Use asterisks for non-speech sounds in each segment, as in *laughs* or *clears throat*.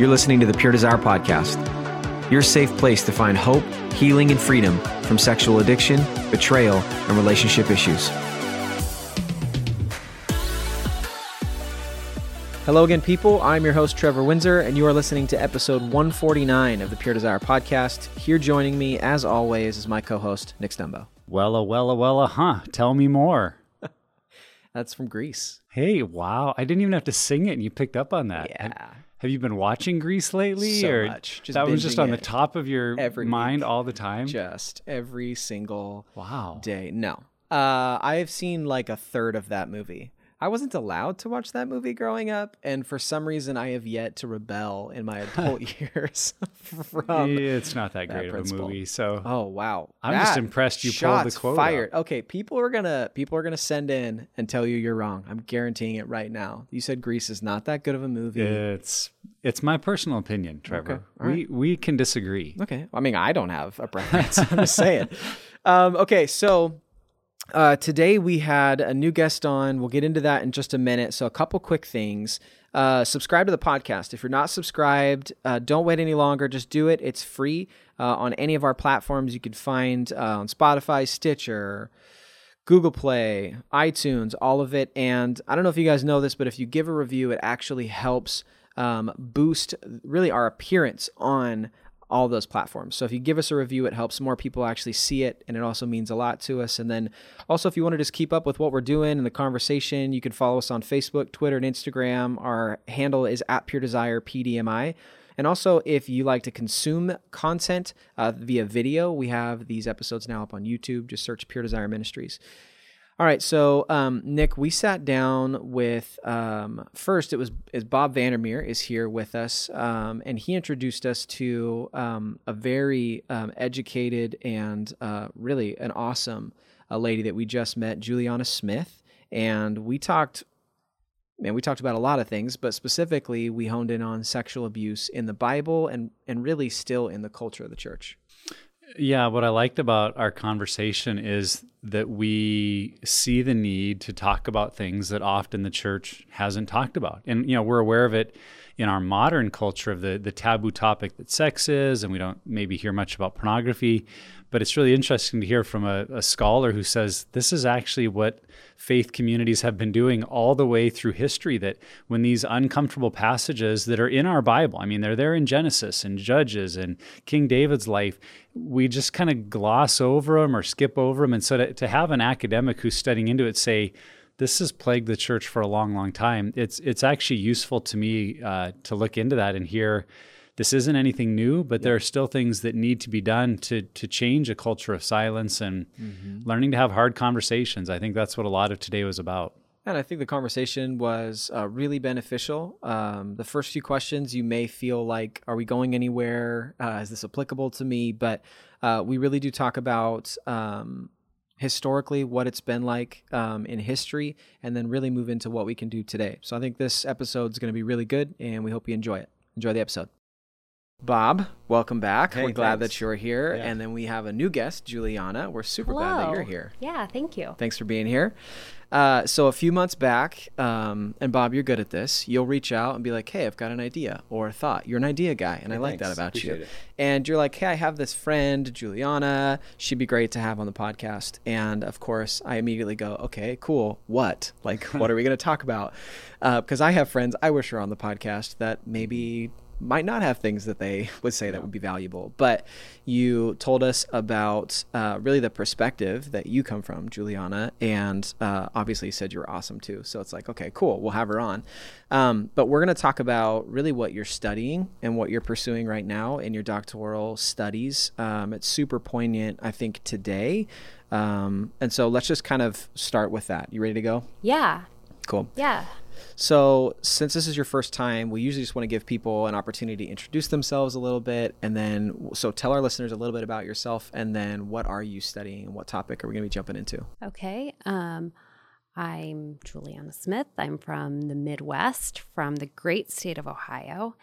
You're listening to the Pure Desire Podcast, your safe place to find hope, healing, and freedom from sexual addiction, betrayal, and relationship issues. Hello again, people. I'm your host, Trevor Windsor, and you are listening to episode 149 of the Pure Desire Podcast. Here joining me, as always, is my co host, Nick Stumbo. Wella, uh, wella, uh, wella, uh, huh? Tell me more. *laughs* That's from Grease. Hey, wow. I didn't even have to sing it and you picked up on that. Yeah. Have, have you been watching Grease lately? So or much. Just that was just on the top of your every mind week. all the time? Just every single wow. day. No. Uh, I've seen like a third of that movie. I wasn't allowed to watch that movie growing up, and for some reason, I have yet to rebel in my adult *laughs* years *laughs* from. it's not that that great of a movie. So Oh wow! I'm just impressed you pulled the quote Fired. Okay, people are gonna people are gonna send in and tell you you're wrong. I'm guaranteeing it right now. You said Grease is not that good of a movie. it's it's my personal opinion, Trevor. Okay, We we can disagree. Okay. I mean, I don't have a preference. *laughs* I'm just saying. Um, okay, so uh, today we had a new guest on. We'll get into that in just a minute. So, a couple quick things. Uh, subscribe to the podcast. If you're not subscribed, uh, don't wait any longer. Just do it. It's free uh, on any of our platforms. You can find uh, on Spotify, Stitcher, Google Play, iTunes, all of it. And I don't know if you guys know this, but if you give a review, it actually helps um, boost really our appearance on all those platforms. So if you give us a review, it helps more people actually see it, and it also means a lot to us. And then also, if you want to just keep up with what we're doing and the conversation, you can follow us on Facebook, Twitter, and Instagram. Our handle is at Pure Desire PDMI. And also, if you like to consume content uh, via video, we have these episodes now up on YouTube. Just search Pure Desire Ministries. All right, so um, Nick, we sat down with um, first. It was is Bob Vandermeer is here with us, um, and he introduced us to um, a very um, educated and uh, really an awesome uh, lady that we just met, Julianna Smith, and we talked. Man, we talked about a lot of things, but specifically, we honed in on sexual abuse in the Bible and and really still in the culture of the church. Yeah, what I liked about our conversation is that we see the need to talk about things that often the church hasn't talked about. And you know, we're aware of it in our modern culture of the the taboo topic that sex is, and we don't maybe hear much about pornography. But it's really interesting to hear from a, a scholar who says this is actually what faith communities have been doing all the way through history. That when these uncomfortable passages that are in our Bible, I mean, they're there in Genesis and Judges and King David's life, we just kind of gloss over them or skip over them. And so to, to have an academic who's studying into it say, this has plagued the church for a long, long time. It's it's actually useful to me uh, to look into that and hear this isn't anything new, but there are still things that need to be done to to change a culture of silence and learning to have hard conversations. I think that's what a lot of today was about. And I think the conversation was uh, really beneficial. Um, the first few questions, you may feel like, are we going anywhere? Uh, is this applicable to me? But uh, we really do talk about um, historically what it's been like um, in history and then really move into what we can do today. So I think this episode is going to be really good and we hope you enjoy it. Enjoy the episode. Bob, welcome back. Hey, We're glad thanks. that you're here. Yeah. And then we have a new guest, Julianna. We're super glad that you're here. Yeah, thank you. Thanks for being here. Uh, so a few months back, um, and Bob, you're good at this. You'll reach out and be like, "Hey, I've got an idea or a thought." You're an idea guy, and I Hey, like that thanks. about you. It. And you're like, "Hey, I have this friend, Julianna. She'd be great to have on the podcast." And of course, I immediately go, "Okay, cool. What? Like, what are we going to talk about?" Because I have friends I wish were on the podcast that maybe might not have things that they *laughs* would say that would be valuable. But you told us about uh, really the perspective that you come from, Julianna, and uh, obviously you said you were awesome too. So it's like, okay, cool, we'll have her on. Um, but we're going to talk about really what you're studying and what you're pursuing right now in your doctoral studies. Um, it's super poignant, I think, today. Um, and so let's just kind of start with that. You ready to go? Yeah, Cool. yeah. So, since this is your first time, we usually just want to give people an opportunity to introduce themselves a little bit. And then, so tell our listeners a little bit about yourself. And then, what are you studying and what topic are we going to be jumping into? Okay. Um, I'm Julianna Smith. I'm from the Midwest, from the great state of Ohio.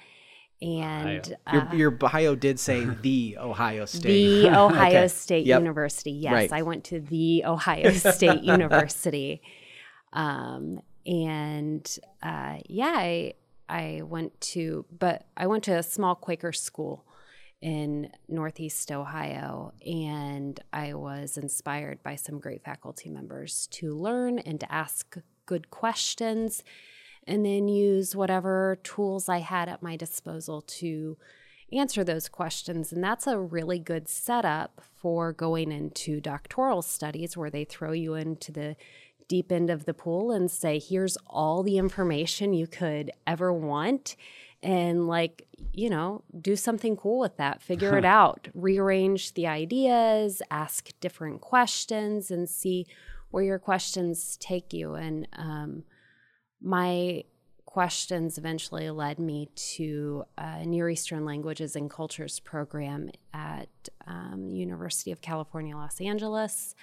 And Your, uh, your bio did say *laughs* the Ohio State. the *laughs* Ohio Okay. State Yep. University. Yes, Right. I went to the Ohio State *laughs* University. Um, and uh, yeah, I I went to, but I went to a small Quaker school in Northeast Ohio, and I was inspired by some great faculty members to learn and to ask good questions, and then use whatever tools I had at my disposal to answer those questions. And that's a really good setup for going into doctoral studies where they throw you into the deep end of the pool and say, here's all the information you could ever want. And, like, you know, do something cool with that, figure it out, rearrange the ideas, ask different questions, and see where your questions take you. And um, my questions eventually led me to a Near Eastern Languages and Cultures program at um, University of California, Los Angeles,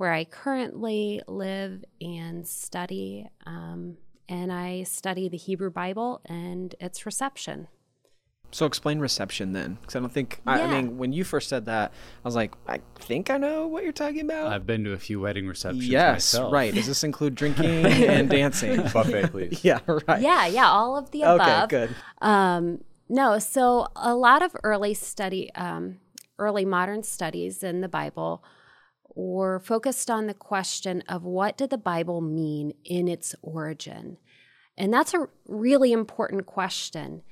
where I currently live and study. Um, and I study the Hebrew Bible and its reception. So explain reception then, because I don't think. I, I mean, when you first said that, I was like, I think I know what you're talking about. I've been to a few wedding receptions yes, myself. right. Does this include *laughs* drinking and dancing? *laughs* Buffet, please. *laughs* yeah, right. Yeah, yeah, all of the above. Okay, above. good. Um, no, so a lot of early study, um, early modern studies in the Bible were focused on the question of what did the Bible mean in its origin? And that's a really important question.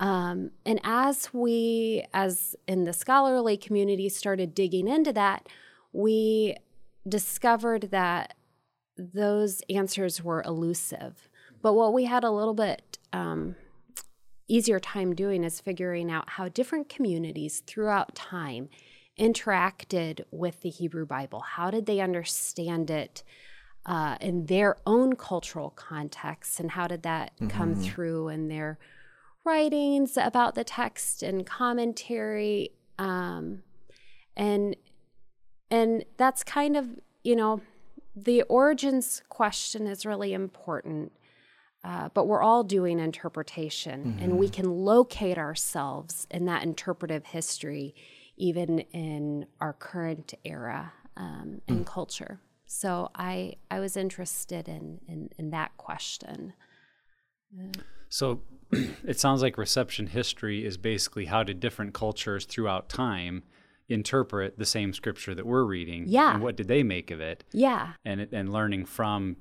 Um, and as we, as in the scholarly community, started digging into that, we discovered that those answers were elusive. But what we had a little bit um, easier time doing is figuring out how different communities throughout time interacted with the Hebrew Bible. How did they understand it uh, in their own cultural context, and how did that come through in their writings about the text and commentary? Um, and and that's kind of you know the origins question is really important uh, but we're all doing interpretation and we can locate ourselves in that interpretive history even in our current era um, and culture so i i was interested in in, in that question So *clears throat* it sounds like reception history is basically how did different cultures throughout time interpret the same scripture that we're reading? Yeah. And what did they make of it? yeah And it, and learning from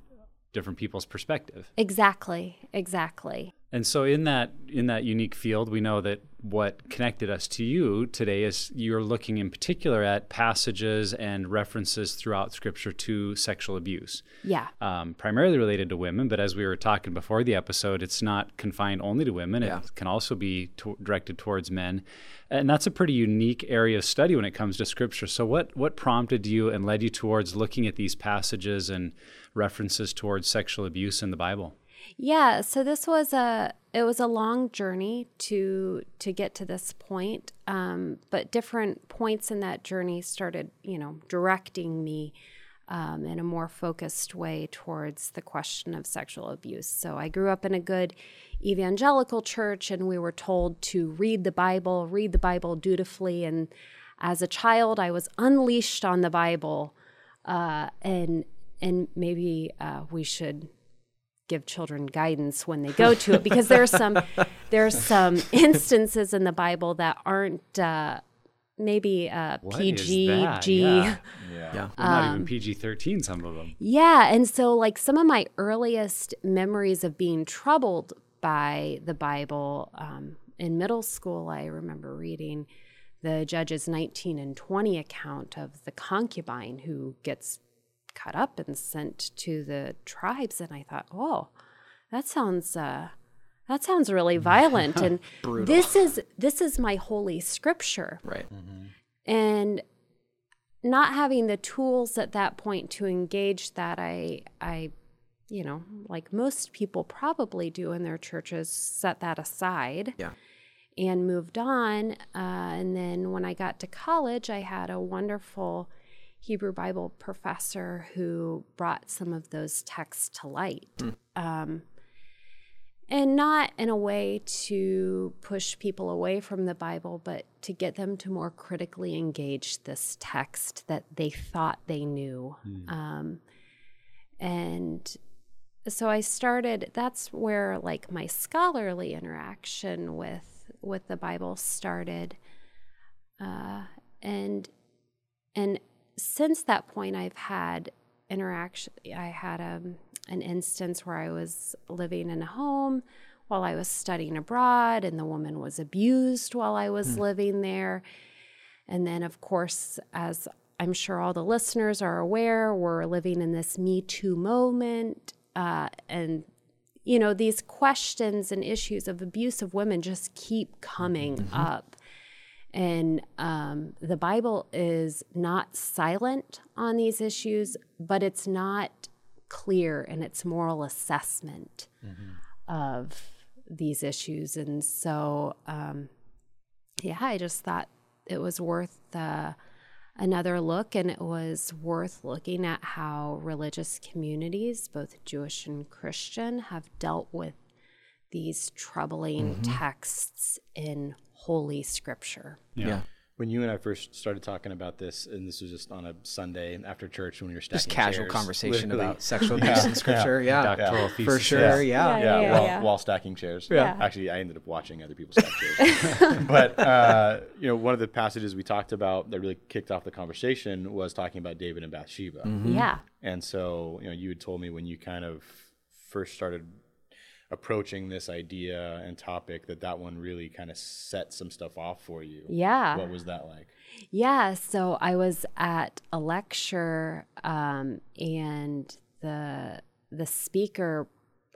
different people's perspective. exactly exactly And so in that in that unique field, we know that what connected us to you today is you're looking in particular at passages and references throughout Scripture to sexual abuse, yeah um, primarily related to women. But as we were talking before the episode, it's not confined only to women; Yeah. it can also be to- directed towards men, and that's a pretty unique area of study when it comes to Scripture. So, what what prompted you and led you towards looking at these passages and references towards sexual abuse in the Bible? Yeah, so this was a it was a long journey to to get to this point, um, but different points in that journey started, you know, directing me um, in a more focused way towards the question of sexual abuse. So I grew up in a good evangelical church, and we were told to read the Bible, read the Bible dutifully, and as a child, I was unleashed on the Bible, uh, and and maybe uh, we should give children guidance when they go to it because there are some *laughs* there are some instances in the Bible that aren't uh, maybe uh, What is PG that? G. Yeah. Yeah. Yeah. Well, not Um, even PG 13, some of them. Yeah, and so like some of my earliest memories of being troubled by the Bible um, in middle school, I remember reading the Judges 19 and 20 account of the concubine who gets cut up and sent to the tribes, and I thought, oh, that sounds. Uh, that sounds really violent, *laughs* and this is this is my holy scripture Right. and not having the tools at that point to engage that i i you know like most people probably do in their churches set that aside Yeah. and moved on uh, and then when i got to college i had a wonderful hebrew bible professor who brought some of those texts to light um, and not in a way to push people away from the Bible, but to get them to more critically engage this text that they thought they knew. Um, and so I started. That's where like my scholarly interaction with with the Bible started, uh, and and since that point, I've had interaction. I had um, an instance where I was living in a home while I was studying abroad, and the woman was abused while I was mm. living there. And then, of course, as I'm sure all the listeners are aware, we're living in this Me Too moment. Uh, and, you know, these questions and issues of abuse of women just keep coming mm-hmm. up. And um, the Bible is not silent on these issues, but it's not clear in its moral assessment mm-hmm. of these issues. And so, um, yeah, I just thought it was worth uh, another look, and it was worth looking at how religious communities, both Jewish and Christian, have dealt with these troubling mm-hmm. texts in Holy Scripture. yeah. yeah when you and I first started talking about this, and this was just on a Sunday after church when we were stacking just casual chairs, conversation about sexual abuse in scripture, yeah, yeah. yeah. for sure, yeah, yeah, yeah, while, while, stacking chairs. Yeah. actually, I ended up watching other people stack chairs, *laughs* but uh, you know, one of the passages we talked about that really kicked off the conversation was talking about David and Bathsheba. Mm-hmm. Yeah, and so you know, you had told me when you kind of first started approaching this idea and topic that that one really kind of set some stuff off for you. Yeah. What was that like? Yeah. So I was at a lecture um, and the the speaker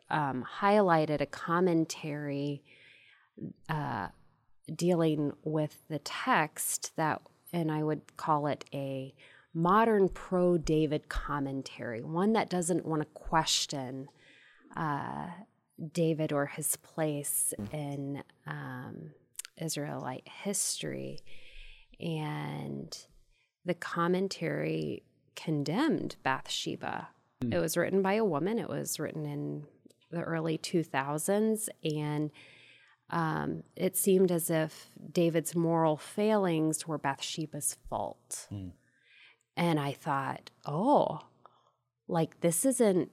um, highlighted a commentary uh, dealing with the text that, and I would call it a modern pro David commentary, one that doesn't want to question uh, David or his place mm. in um, Israelite history. And the commentary condemned Bathsheba. Mm. It was written by a woman, it was written in the early 2000s. And um, it seemed as if David's moral failings were Bathsheba's fault. Mm. And I thought, oh, like this isn't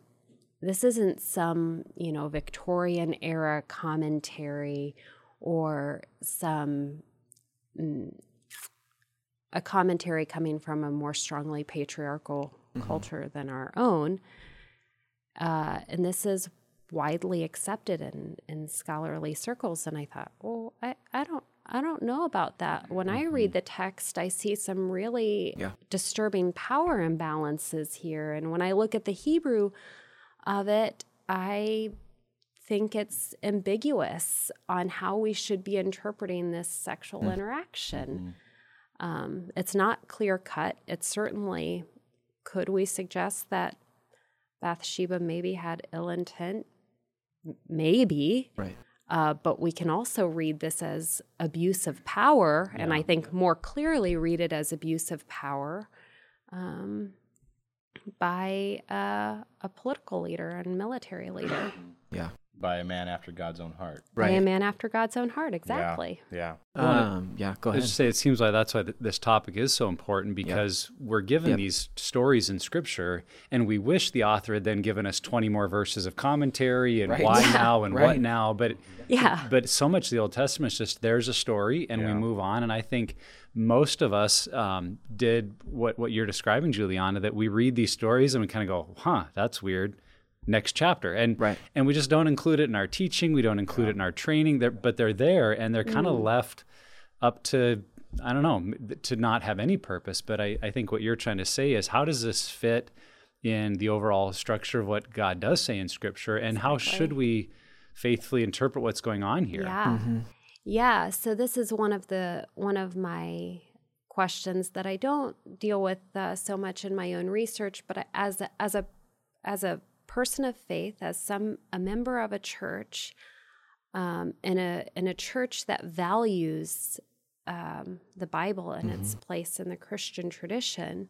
this isn't some, you know, Victorian era commentary or some mm, a commentary coming from a more strongly patriarchal mm-hmm. culture than our own. Uh, and this is widely accepted in, in scholarly circles. And I thought, well, I, I don't I don't know about that. When I read mm-hmm. the text, I see some really yeah. disturbing power imbalances here. And when I look at the Hebrew of it, I think it's ambiguous on how we should be interpreting this sexual mm. interaction. Mm-hmm. Um, it's not clear cut. It certainly, could we suggest that Bathsheba maybe had ill intent? Maybe. Right. Uh, but we can also read this as abuse of power, yeah. and I think more clearly read it as abuse of power. Um, by uh, a political leader and military leader. *clears throat* Yeah. By a man after God's own heart. Right. By a man after God's own heart, exactly. Yeah. Yeah. Um, yeah, go ahead. I just say it seems like that's why th- this topic is so important because yep. we're given yep. these stories in Scripture, and we wish the author had then given us 20 more verses of commentary and right. why *laughs* yeah. now and right. what now. But yeah, but so much of the Old Testament is just there's a story and yeah. we move on. And I think most of us um, did what what you're describing, Julianna, that we read these stories and we kind of go, "Huh, that's weird." Next chapter, and right. and we just don't include it in our teaching. We don't include yeah. it in our training. They're, but they're there, and they're kind of mm. left up to I don't know to not have any purpose. But I, I think what you're trying to say is how does this fit in the overall structure of what God does say in Scripture, and exactly. how should we faithfully interpret what's going on here? Yeah. Mm-hmm. Yeah, so this is one of the one of my questions that I don't deal with uh, so much in my own research, but as a, as a as a person of faith, as some a member of a church, um, in a in a church that values um, the Bible and mm-hmm. its place in the Christian tradition,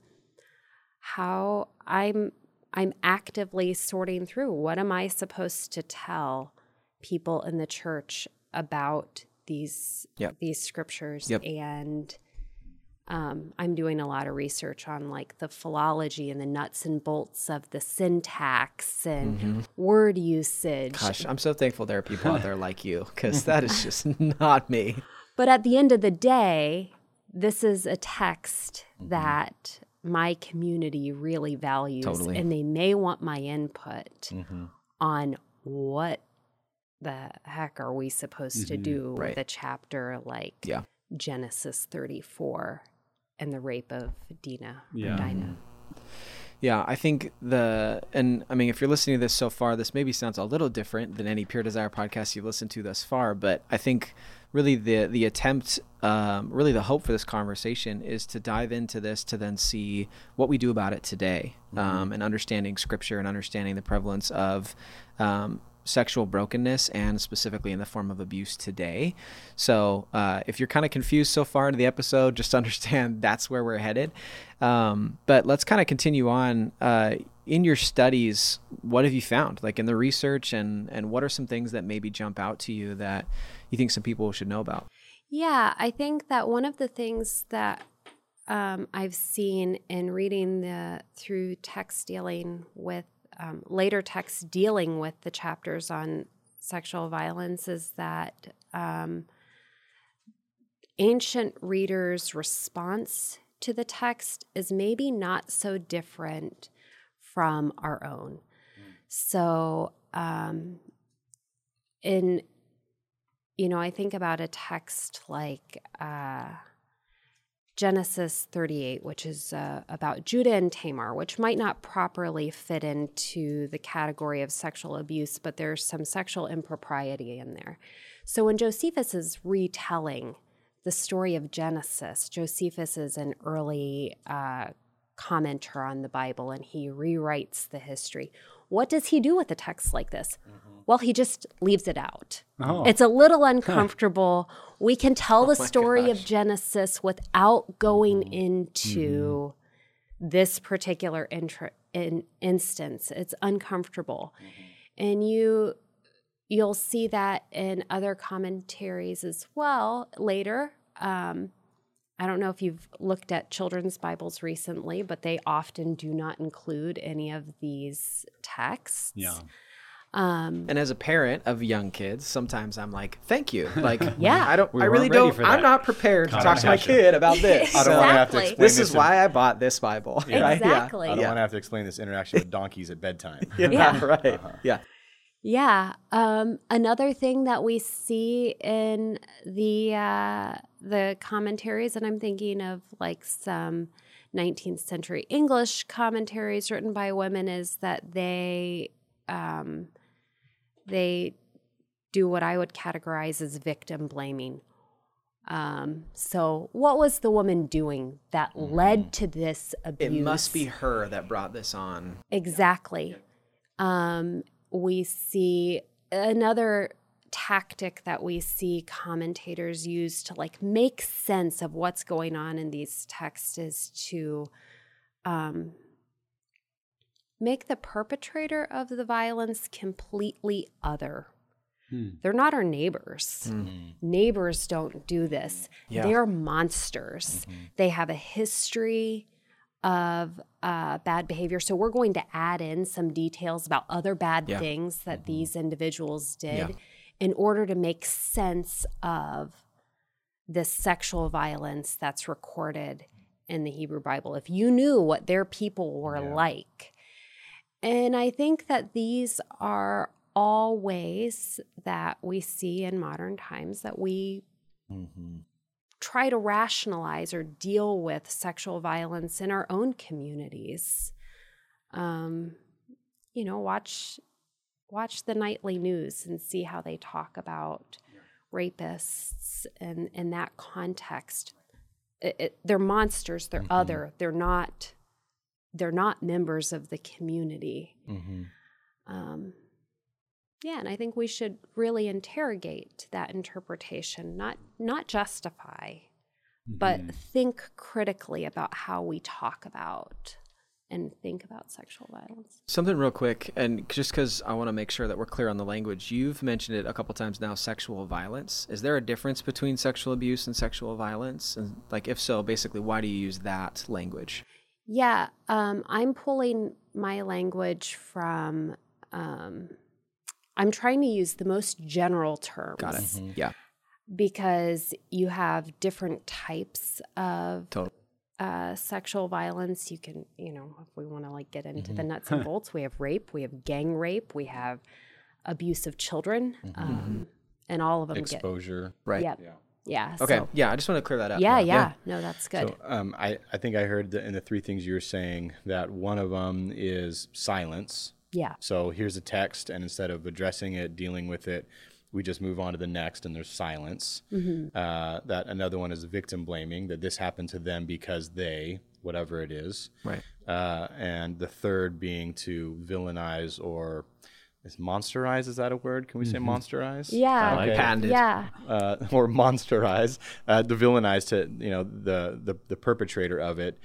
how I'm I'm actively sorting through what am I supposed to tell people in the church about these yep. these scriptures yep. and um, I'm doing a lot of research on like the philology and the nuts and bolts of the syntax and mm-hmm. word usage. Gosh, I'm so thankful there are people out there *laughs* like you because that is just *laughs* not me. But at the end of the day, this is a text mm-hmm. that my community really values totally. and they may want my input mm-hmm. on what the heck are we supposed mm-hmm. to do right. with a chapter like yeah. Genesis 34 and the rape of Dinah yeah. Dinah. Yeah, I think the and I mean if you're listening to this so far, this maybe sounds a little different than any Pure Desire podcast you've listened to thus far, but I think really the the attempt, um, really the hope for this conversation is to dive into this to then see what we do about it today, mm-hmm. um, and understanding Scripture and understanding the prevalence of um, sexual brokenness and specifically in the form of abuse today. So, uh, if you're kind of confused so far into the episode, just *laughs* understand that's where we're headed. Um, but let's kind of continue on. Uh, in your studies, what have you found, like in the research, and and what are some things that maybe jump out to you that you think some people should know about? Yeah, I think that one of the things that um, I've seen in reading the through text dealing with um, later texts dealing with the chapters on sexual violence is that um, ancient readers' response to the text is maybe not so different from our own. So, um, in you know, I think about a text like. Uh, Genesis 38, which is uh, about Judah and Tamar, which might not properly fit into the category of sexual abuse, but there's some sexual impropriety in there. So when Josephus is retelling the story of Genesis, Josephus is an early uh, commenter on the Bible and he rewrites the history. What does he do with a text like this? Mm-hmm. Well, he just leaves it out. Oh. It's a little uncomfortable. we can tell oh the story gosh. of Genesis without going mm-hmm. into mm-hmm. this particular intra- in instance. It's uncomfortable. Mm-hmm. And you you'll see that in other commentaries as well later. Um, I don't know if you've looked at children's Bibles recently, but they often do not include any of these texts. Yeah. Um, and as a parent of young kids, sometimes I'm like, "Thank you." Like, *laughs* yeah, I don't, we I really don't. I'm not prepared to talk to my kid about *laughs* this. I don't want to have to explain. This, this is why I bought this Bible. Yeah. Right? Exactly. Yeah. I don't yeah. want to have to explain this interaction with donkeys at bedtime. *laughs* yeah, yeah, right. Uh-huh. Yeah. Yeah. Um, another thing that we see in the uh, the commentaries, and I'm thinking of like some 19th century English commentaries written by women, is that they um, they do what I would categorize as victim blaming. Um, so, what was the woman doing that mm. led to this abuse? It must be her that brought this on. Exactly. Um, we see another tactic that we see commentators use to like make sense of what's going on in these texts is to um, make the perpetrator of the violence completely other. Hmm. They're not our neighbors. Hmm. Neighbors don't do this. Yeah. They're monsters. Mm-hmm. They have a history of uh, bad behavior. So we're going to add in some details about other bad yeah. things that mm-hmm. these individuals did yeah. in order to make sense of this sexual violence that's recorded in the Hebrew Bible. If you knew what their people were like, and I think that these are all ways that we see in modern times that we mm-hmm. Try to rationalize or deal with sexual violence in our own communities. Um, you know, watch watch the nightly news and see how they talk about rapists and in that context. It, it, they're monsters. They're mm-hmm. other. They're not they're not members of the community. Mm-hmm. Um, yeah, and I think we should really interrogate that interpretation, not not justify, mm-hmm. but think critically about how we talk about and think about sexual violence. Something real quick, and just because I want to make sure that we're clear on the language, you've mentioned it a couple times now sexual violence. Is there a difference between sexual abuse and sexual violence? And, like, if so, basically, why do you use that language? Yeah, um, I'm pulling my language from, um, I'm trying to use the most general terms. Got it. Mm-hmm. Yeah. Because you have different types of Totally uh, sexual violence. You can, you know, if we want to like get into mm-hmm. the nuts and *laughs* bolts, we have rape, we have gang rape, we have abuse of children, mm-hmm. um, mm-hmm. and all of them exposure. Get, right. Yep. Yeah. Yeah. Okay. So, yeah. I just want to clear that up. Yeah. Yeah. yeah. No, that's good. So, um, I, I think I heard in the three things you were saying that one of them is silence. Yeah. So here's a text, and instead of addressing it, dealing with it, we just move on to the next and there's silence. Mm-hmm. Uh, that another one is victim blaming, that this happened to them because they, whatever it is. Right. Uh, and the third being to villainize or is monsterize is that a word can we say mm-hmm. monsterize yeah okay. patented yeah uh, *laughs* or monsterize uh, the villainize to you know the, the the perpetrator of it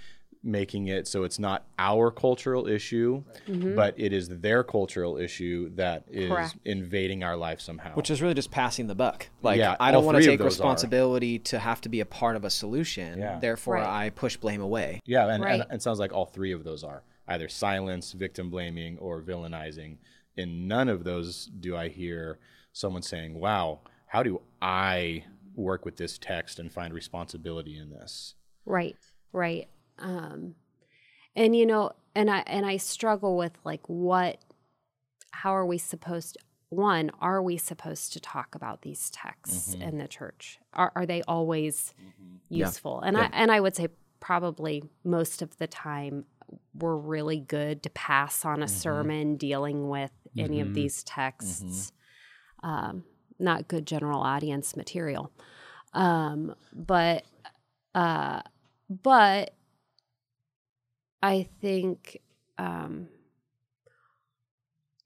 making it so it's not our cultural issue, mm-hmm. but it is their cultural issue that is Correct. invading our life somehow. Which is really just passing the buck. Like, yeah, I don't want to take responsibility are. to have to be a part of a solution. Yeah. Therefore, right. I push blame away. Yeah, and, right. and, and it sounds like all three of those are either silence, victim blaming, or villainizing. In none of those do I hear someone saying, wow, how do I work with this text and find responsibility in this? Right, right. Um, and you know, and I and I struggle with like what, how are we supposed? One, are we supposed to talk about these texts mm-hmm. in the church? Are are they always mm-hmm. useful? Yeah. And yeah. I and I would say probably most of the time we're really good to pass on a mm-hmm. sermon dealing with any of mm-hmm. these texts. Mm-hmm. Um, not good general audience material. Um, but uh, but I think um,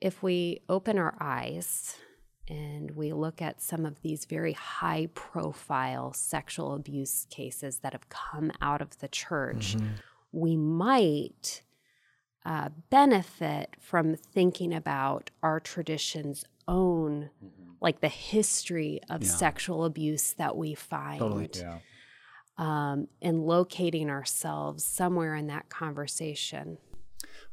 if we open our eyes and we look at some of these very high profile sexual abuse cases that have come out of the church, mm-hmm. we might uh, benefit from thinking about our tradition's own, mm-hmm. like the history of yeah. sexual abuse that we find. Totally. Yeah um, and locating ourselves somewhere in that conversation.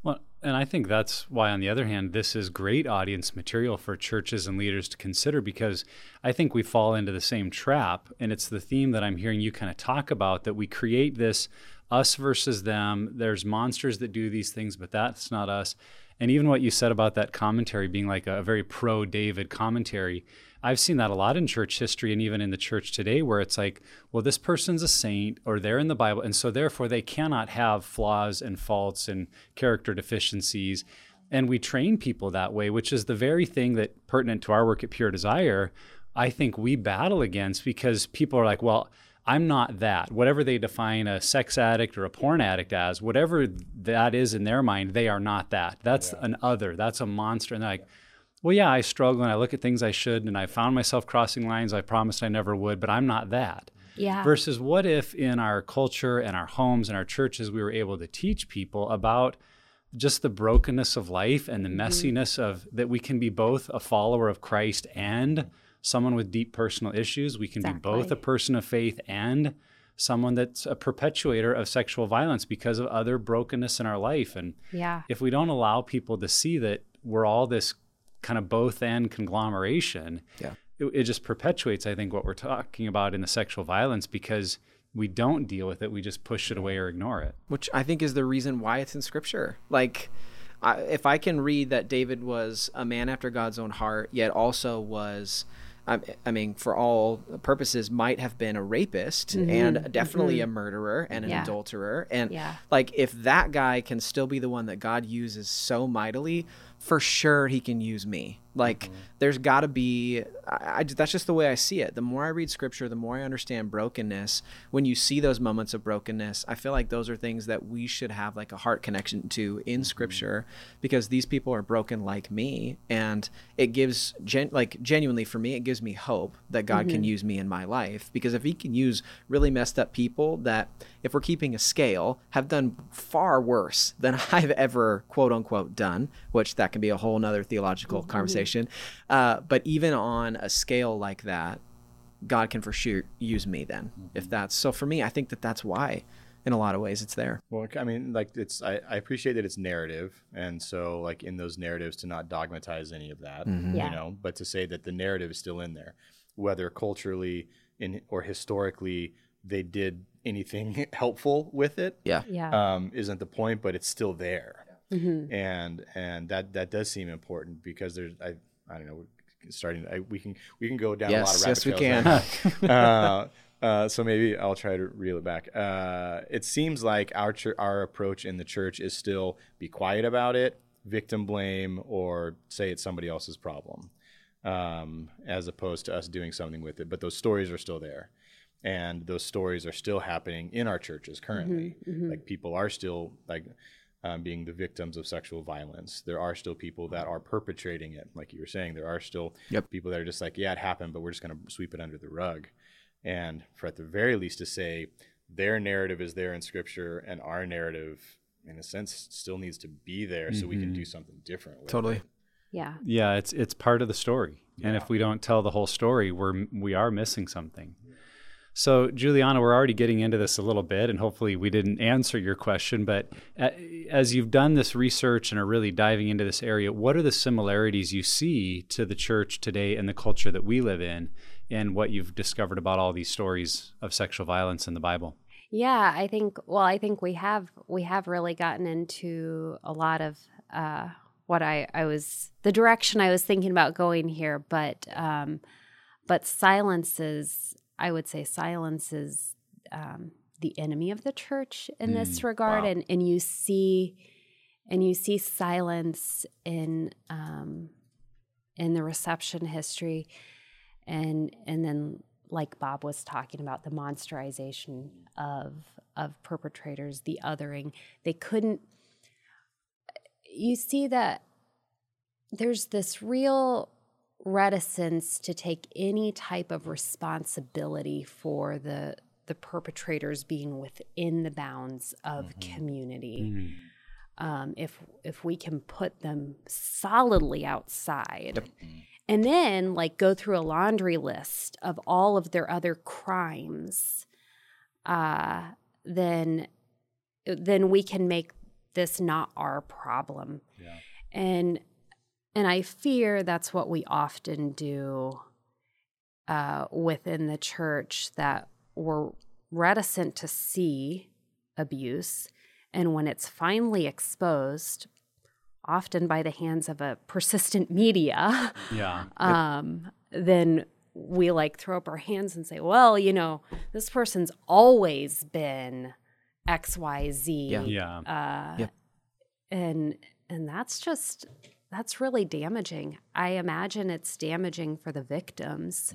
Well, and I think that's why, on the other hand, this is great audience material for churches and leaders to consider because I think we fall into the same trap. And it's the theme that I'm hearing you kind of talk about that we create this us versus them. There's monsters that do these things, but that's not us. And even what you said about that commentary being like a very pro David commentary, I've seen that a lot in church history and even in the church today, where it's like, well, this person's a saint or they're in the Bible, and so therefore they cannot have flaws and faults and character deficiencies. And we train people that way, which is the very thing that pertinent to our work at Pure Desire. I think we battle against because people are like, well, I'm not that. Whatever they define a sex addict or a porn addict as, whatever that is in their mind, they are not that. That's yeah. an other. That's a monster. And they're like, well, yeah, I struggle and I look at things I should and I found myself crossing lines I promised I never would, but I'm not that. Yeah. Versus what if in our culture and our homes and our churches we were able to teach people about just the brokenness of life and the mm-hmm. messiness of that we can be both a follower of Christ and someone with deep personal issues. We can exactly. be both a person of faith and someone that's a perpetuator of sexual violence because of other brokenness in our life. And yeah. if we don't allow people to see that we're all this kind of both and conglomeration, yeah. it, it just perpetuates, I think, what we're talking about in the sexual violence because we don't deal with it. We just push it away or ignore it. Which I think is the reason why it's in scripture. Like, I, if I can read that David was a man after God's own heart, yet also was I, mean, for all purposes, might have been a rapist mm-hmm. and definitely mm-hmm. a murderer and an yeah. adulterer. And yeah. like, if that guy can still be the one that God uses so mightily for sure he can use me. Like Mm-hmm. there's got to be I, I, that's just the way I see it. The more I read scripture, the more I understand brokenness. When you see those moments of brokenness, I feel like those are things that we should have like a heart connection to in Mm-hmm. scripture because these people are broken like me and it gives gen, like genuinely for me it gives me hope that God can use me in my life because if he can use really messed up people that if we're keeping a scale have done far worse than *laughs* I've ever quote unquote done, which that can be a whole nother theological conversation. Uh, but even on a scale like that, God can for sure use me then. If that's so for me, I think that that's why in a lot of ways it's there. Well, I mean, like it's I, I appreciate that it's narrative, and so like in those narratives to not dogmatize any of that, Mm-hmm. Yeah. you know, but to say that the narrative is still in there, whether culturally in or historically they did anything *laughs* helpful with it, Yeah. Yeah. um, isn't the point, but it's still there, Mhm. and and that that does seem important because there's I I don't know we're starting I, we can we can go down a lot of Yes, rabbit yes, we can. *laughs* uh, uh, so maybe I'll try to reel it back. Uh, it seems like our chur- our approach in the church is still be quiet about it, victim blame, or say it's somebody else's problem, um, as opposed to us doing something with it. But those stories are still there, and those stories are still happening in our churches currently. Like people are still like. Um, being the victims of sexual violence, there are still people that are perpetrating it. Like you were saying, there are still Yep. people that are just like, yeah, it happened, but we're just going to sweep it under the rug and for at the very least to say their narrative is there in scripture and our narrative in a sense still needs to be there so we can do something different with Totally. it. yeah. Yeah, it's it's part of the story, and if we don't tell the whole story, we're we are missing something. So, Julianna, we're already getting into this a little bit, and hopefully, we didn't answer your question. But as you've done this research and are really diving into this area, what are the similarities you see to the church today and the culture that we live in, and what you've discovered about all these stories of sexual violence in the Bible? Yeah, I think well, I think we have we have really gotten into a lot of uh what I I was the direction I was thinking about going here, but um but silences I would say silence is um the enemy of the church in this regard wow. and and you see and you see silence in um in the reception history and and then like Bob was talking about the monsterization of of perpetrators, the othering. They couldn't you see that there's this real reticence to take any type of responsibility for the the perpetrators being within the bounds of community. Um, if if we can put them solidly outside, and then like go through a laundry list of all of their other crimes, uh, then then we can make this not our problem. Yeah. And and I fear that's what we often do uh, within the church that we're reticent to see abuse, and when it's finally exposed, often by the hands of a persistent media, Yeah. *laughs* um, then we like throw up our hands and say, well, you know, this person's always been X, Y, Z. Yeah. Yeah. Uh, Yep. And and that's just that's really damaging. I imagine it's damaging for the victims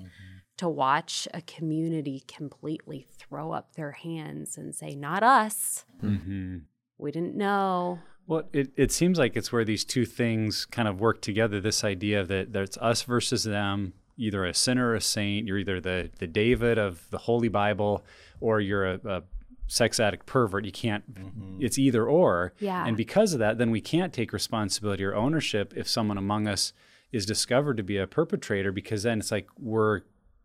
to watch a community completely throw up their hands and say, "Not us. Mm-hmm. We didn't know." Well, it, it seems like it's where these two things kind of work together. This idea that there's us versus them, either a sinner or a saint. You're either the, the David of the Holy Bible or you're a, a sex addict pervert. You can't, mm-hmm. it's either or. Yeah. And because of that, then we can't take responsibility or ownership if someone among us is discovered to be a perpetrator because then it's like we're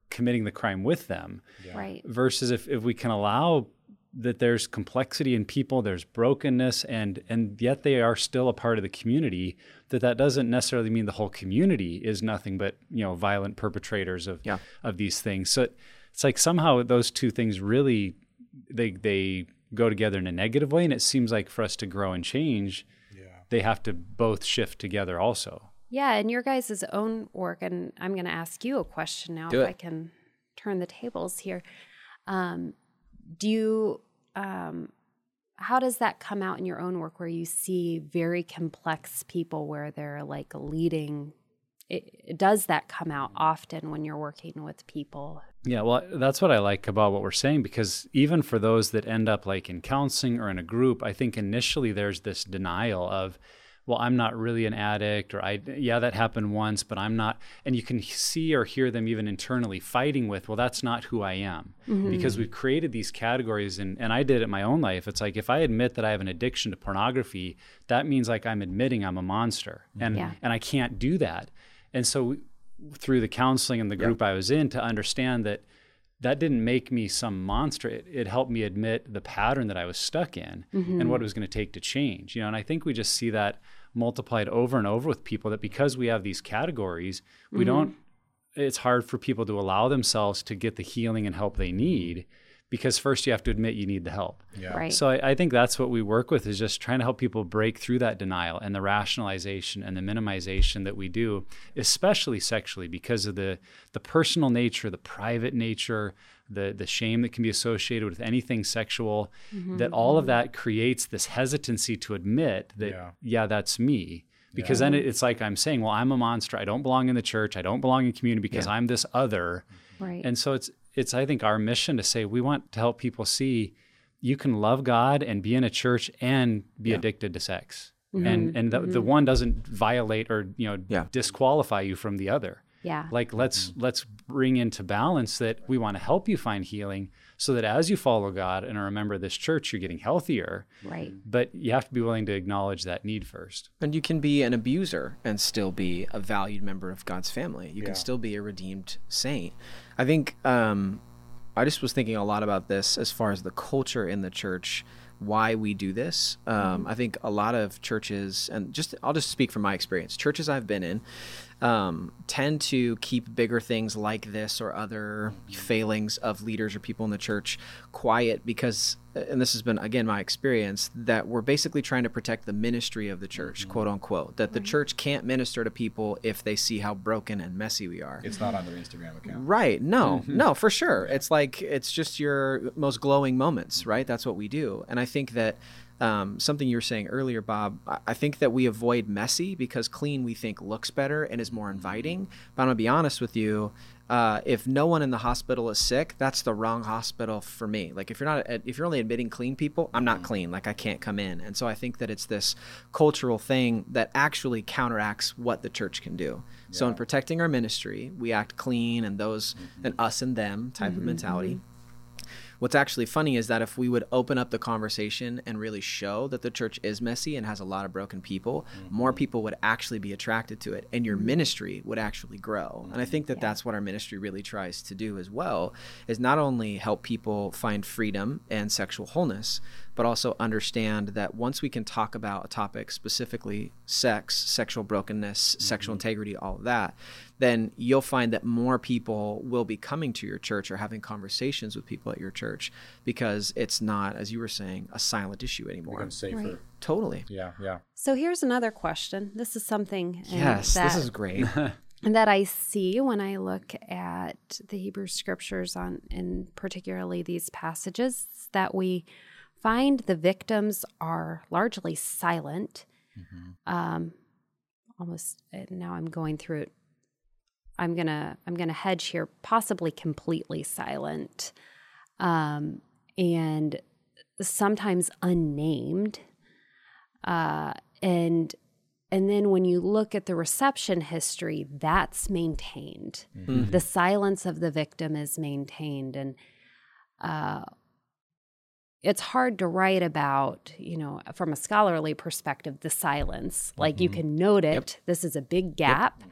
committing the crime with them Right. versus if, if we can allow that there's complexity in people there's brokenness and and yet they are still a part of the community that that doesn't necessarily mean the whole community is nothing but you know violent perpetrators of Yeah. of these things so it's like somehow those two things really they they go together in a negative way and it seems like for us to grow and change they have to both shift together also. Yeah, and your guys' own work, and I'm going to ask you a question now Do if it. I can turn the tables here. Um, do you, um, how does that come out in your own work where you see very complex people where they're like leading? It, does that come out often when you're working with people yeah well that's what i like about what we're saying because even for those that end up like in counseling or in a group i think initially there's this denial of well i'm not really an addict or i yeah that happened once but i'm not and you can see or hear them even internally fighting with well that's not who i am mm-hmm. because we've created these categories and, and i did it in my own life it's like if i admit that i have an addiction to pornography that means like i'm admitting i'm a monster and yeah. and i can't do that and so through the counseling and the group yeah. I was in to understand that that didn't make me some monster. It, it helped me admit the pattern that I was stuck in mm-hmm. and what it was going to take to change. You know, and I think we just see that multiplied over and over with people that because we have these categories, we mm-hmm. don't it's hard for people to allow themselves to get the healing and help they need because first you have to admit you need the help. Yeah. Right. So I, I, think that's what we work with is just trying to help people break through that denial and the rationalization and the minimization that we do, especially sexually, because of the the personal nature, the private nature, the the shame that can be associated with anything sexual. Mm-hmm. That all of that creates this hesitancy to admit that yeah, yeah that's me because yeah. then it's like I'm saying, well, I'm a monster. I don't belong in the church. I don't belong in community because yeah. I'm this other. Right. And so it's it's I think our mission to say we want to help people see you can love God and be in a church and be yeah. addicted to sex. Mm-hmm. And and the, mm-hmm. the one doesn't violate or you know yeah. disqualify you from the other. Yeah. Like let's mm-hmm. let's bring into balance that we want to help you find healing so that as you follow God and are a member of this church, you're getting healthier. Right. But you have to be willing to acknowledge that need first. And you can be an abuser and still be a valued member of God's family. You yeah. can still be a redeemed saint. I think um, I just was thinking a lot about this as far as the culture in the church why we do this. Um, mm-hmm. I think a lot of churches, and just I'll just speak from my experience. Churches I've been in, um, tend to keep bigger things like this or other failings of leaders or people in the church quiet because, and this has been again my experience, that we're basically trying to protect the ministry of the church, mm-hmm. quote unquote. That the church can't minister to people if they see how broken and messy we are. It's not on their Instagram account. Right. No, mm-hmm. no, for sure. It's like, it's just your most glowing moments, right? That's what we do. And I think that um, something you were saying earlier, Bob. I think that we avoid messy because clean we think looks better and is more inviting. But I'm gonna be honest with you. Uh, if no one in the hospital is sick, that's the wrong hospital for me. Like if you're not, if you're only admitting clean people, I'm not mm-hmm. clean. Like I can't come in. And so I think that it's this cultural thing that actually counteracts what the church can do. Yeah. So in protecting our ministry, we act clean and those mm-hmm. and us and them type mm-hmm. of mentality. Mm-hmm what's actually funny is that if we would open up the conversation and really show that the church is messy and has a lot of broken people, mm-hmm. more people would actually be attracted to it and your mm-hmm. ministry would actually grow. Mm-hmm. And I think that yeah. that's what our ministry really tries to do as well is not only help people find freedom and sexual wholeness, but also understand that once we can talk about a topic specifically sex, sexual brokenness, mm-hmm. sexual integrity, all of that, then you'll find that more people will be coming to your church or having conversations with people at your church because it's not, as you were saying, a silent issue anymore. It's safer. Right. Totally. Yeah, yeah. So here's another question. This is something. Yes, that, this is great. And *laughs* that I see when I look at the Hebrew scriptures on, and particularly these passages, that we find the victims are largely silent. Mm-hmm. Um, almost now I'm going through it. I'm gonna I'm gonna hedge here, possibly completely silent, um, and sometimes unnamed, uh, and and then when you look at the reception history, that's maintained. Mm-hmm. The silence of the victim is maintained, and uh, it's hard to write about, you know, from a scholarly perspective, the silence. Like mm-hmm. you can note it. Yep. This is a big gap. Yep.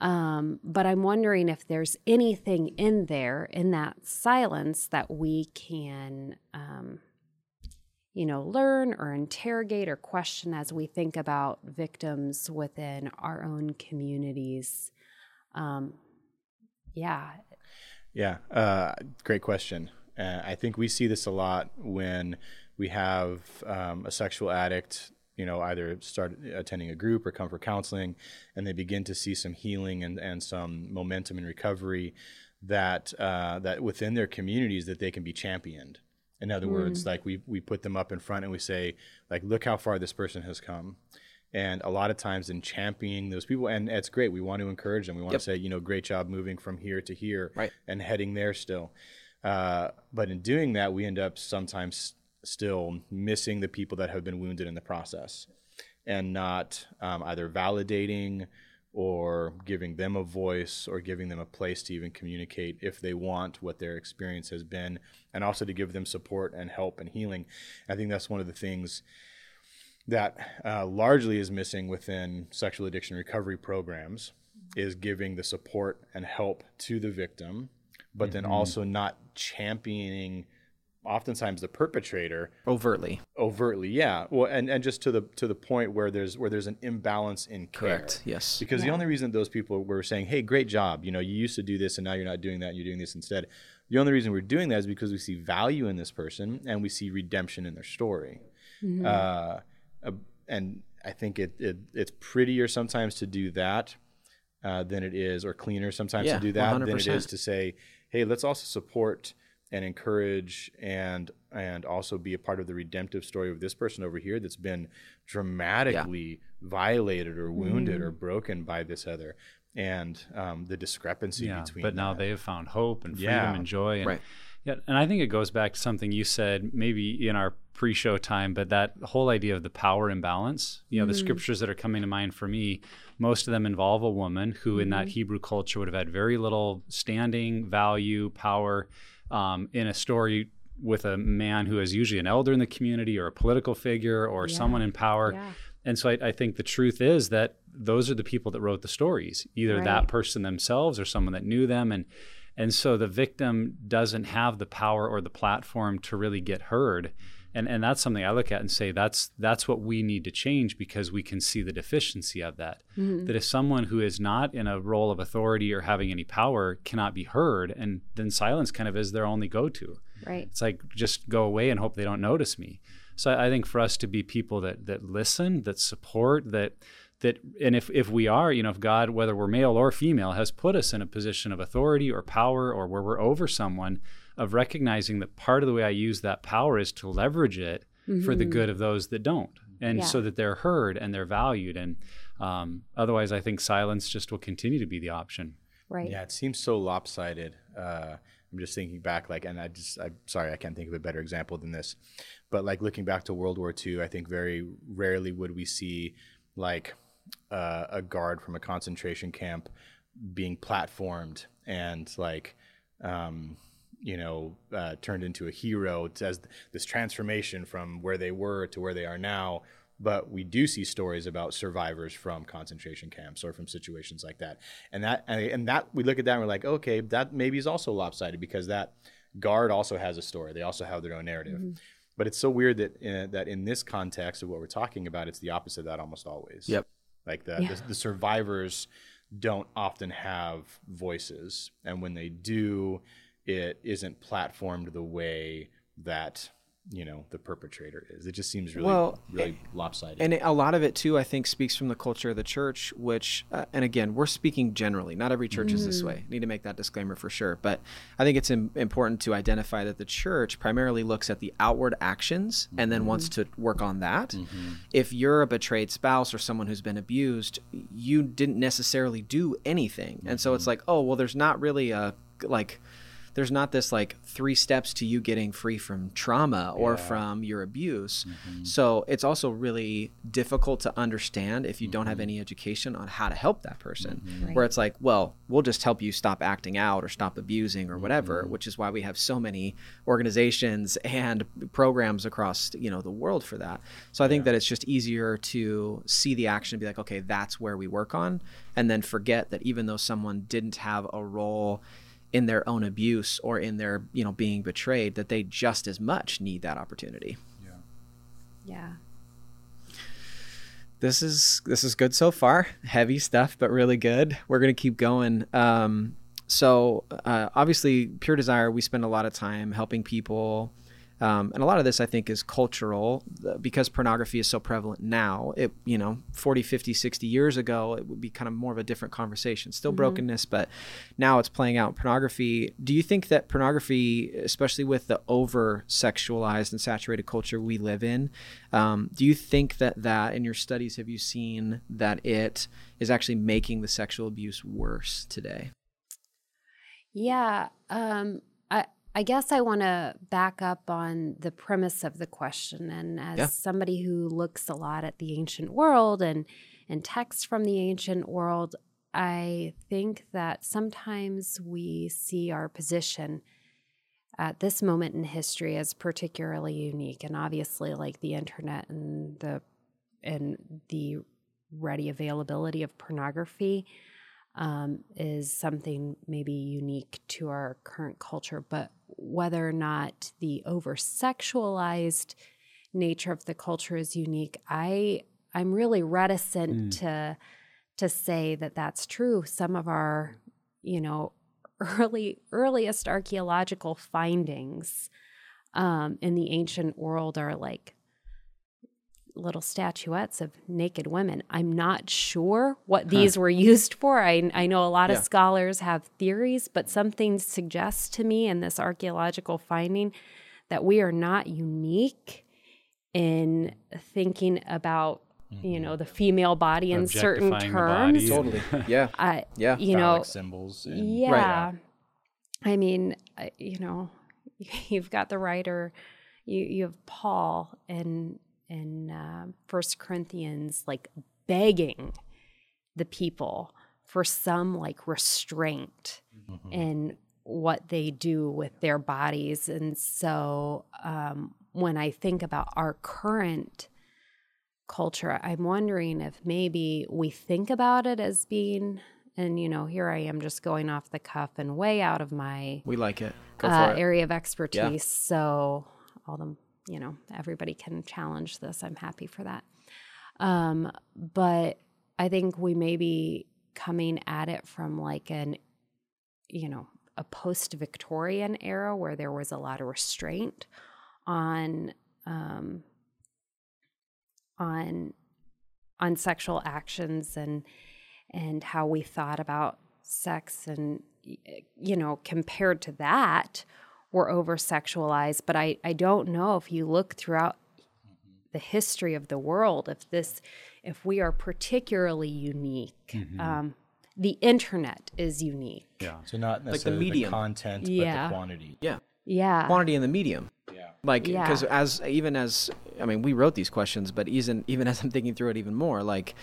Um, but I'm wondering if there's anything in there in that silence that we can, um, you know, learn or interrogate or question as we think about victims within our own communities. Um, yeah. Yeah. Uh, great question. Uh, I think we see this a lot when we have um, a sexual addict, you know, either start attending a group or come for counseling, and they begin to see some healing and, and some momentum in recovery that uh, that within their communities that they can be championed In other words, like we we put them up in front and we say, like, look how far this person has come. And a lot of times in championing those people, and it's great. We want to encourage them. We want Yep. to say, you know, great job moving from here to here Right. and heading there still. Uh, but in doing that, we end up sometimes still missing the people that have been wounded in the process and not um, either validating or giving them a voice or giving them a place to even communicate if they want what their experience has been and also to give them support and help and healing. I think that's one of the things that uh, largely is missing within sexual addiction recovery programs is giving the support and help to the victim but then also not championing oftentimes the perpetrator overtly. overtly yeah well and, and just to the to the point where there's where there's an imbalance in care Correct. Yes. because the only reason those people were saying hey great job you know you used to do this and now you're not doing that and you're doing this instead the only reason we're doing that is because we see value in this person and we see redemption in their story uh, uh, and i think it, it it's prettier sometimes to do that uh, than it is or cleaner sometimes Yeah, to do that than it 100%. is to say hey let's also support and encourage and and also be a part of the redemptive story of this person over here that's been dramatically violated or wounded or mm-hmm. broken by this other and um, the discrepancy yeah, between but now that. they have found hope and freedom Yeah. and joy. And, Right. Yeah, and I think it goes back to something you said maybe in our pre-show time, but that whole idea of the power imbalance. You know, the mm-hmm. scriptures that are coming to mind for me, most of them involve a woman who, in that mm-hmm. Hebrew culture, would have had very little standing, value, power um, in a story with a man who is usually an elder in the community or a political figure or Yeah. someone in power. Yeah. And so I, I think the truth is that those are the people that wrote the stories, either Right. that person themselves or someone that knew them. And and so the victim doesn't have the power or the platform to really get heard. And and that's something I look at and say that's that's what we need to change because we can see the deficiency of that. Mm-hmm. That if someone who is not in a role of authority or having any power cannot be heard, and then silence kind of is their only go-to. Right. It's like just go away and hope they don't notice me. So I I think for us to be people that that listen, that support, that that and if if we are, you know, if God, whether we're male or female, has put us in a position of authority or power or where we're over someone, of recognizing that part of the way I use that power is to leverage it for the good of those that don't. And Yeah. so that they're heard and they're valued. And um, otherwise, I think silence just will continue to be the option. Right. Yeah, it seems so lopsided. Uh, I'm just thinking back, like, and I just, I'm sorry, I can't think of a better example than this. But like looking back to World War II, I think very rarely would we see like uh, a guard from a concentration camp being platformed and like, um, you know, uh, turned into a hero as this transformation from where they were to where they are now. But we do see stories about survivors from concentration camps or from situations like that, and that and, and that we look at that and we're like, okay, that maybe is also lopsided because that guard also has a story. They also have their own narrative. But it's so weird that uh, that in this context of what we're talking about, it's the opposite of that almost always. Yep. Like the, the the survivors don't often have voices, and when they do, it isn't platformed the way that you know the perpetrator is. It just seems really Well, really lopsided. and a lot of it too i think speaks from the culture of the church which uh, and again we're speaking generally. Not every church is this mm. way. Need to make that disclaimer for sure. But i think it's Im- important to identify that the church primarily looks at the outward actions and then wants mm-hmm. to work on that. Mm-hmm. If you're a betrayed spouse or someone who's been abused you didn't necessarily do anything. And so it's mm-hmm. like oh well there's not really a like there's not this like three steps to you getting free from trauma or from your abuse. Mm-hmm. So it's also really difficult to understand if you don't have mm-hmm. any education on how to help that person. Mm-hmm. Where it's like, well, we'll just help you stop acting out or stop abusing or whatever, which is why we have so many organizations and programs across, you know, the world for that. So I think that it's just easier to see the action and be like, okay, that's where we work on and then forget that even though someone didn't have a role in their own abuse or in their you know being betrayed that they just as much need that opportunity Yeah. Yeah. This is this is good so far heavy stuff but really good we're gonna keep going um, so uh, obviously pure desire we spend a lot of time helping people Um, and a lot of this, I think, is cultural because pornography is so prevalent now. It, you know, 40, 50, 60 years ago, it would be kind of more of a different conversation. Still Mm-hmm. brokenness, but now it's playing out in pornography. Do you think that pornography, especially with the over sexualized and saturated culture we live in, um, do you think that that in your studies have you seen that it is actually making the sexual abuse worse today? Yeah. Um, I, I guess I want to back up on the premise of the question. And as Yeah. somebody who looks a lot at the ancient world and, and texts from the ancient world, I think that sometimes we see our position at this moment in history as particularly unique. And obviously, like the internet and the and the ready availability of pornography um, is something maybe unique to our current culture, but whether or not the over sexualized nature of the culture is unique, I I'm really reticent to to say that that's true. Some of our, you know, *laughs* early earliest archaeological findings um, in the ancient world are like little statuettes of naked women. I'm not sure what these were *laughs* used for. I, I know a lot Yeah. of scholars have theories, but something suggests to me in this archaeological finding that we are not unique in thinking about you know mm-hmm. the female body in certain Objectifying the terms. body. Totally. *laughs* Yeah. I, Yeah. you know, phallic symbols. And, yeah. I mean, you know, *laughs* you've got the writer, you you have Paul in in uh, First Corinthians, like begging the people for some like restraint in what they do with their bodies, and so um, when I think about our current culture, I'm wondering if maybe we think about it as being, and you know, here I am just going off the cuff and way out of my We like it. Go uh, it. area of expertise. So all the you know everybody can challenge this. I'm happy for that. Um, but I think we may be coming at it from like an you know a post-Victorian era where there was a lot of restraint on um, on on sexual actions and and how we thought about sex and you know compared to that we're over sexualized but I, I don't know if you look throughout the history of the world if this if we are particularly unique um, the internet is unique Yeah. So not the necessarily the, medium. content, Yeah. but the quantity. Yeah. Yeah Quantity in the medium. Yeah. Like, Yeah. because as even as I mean, we wrote these questions, but even even *laughs* as I'm thinking through it even more, like,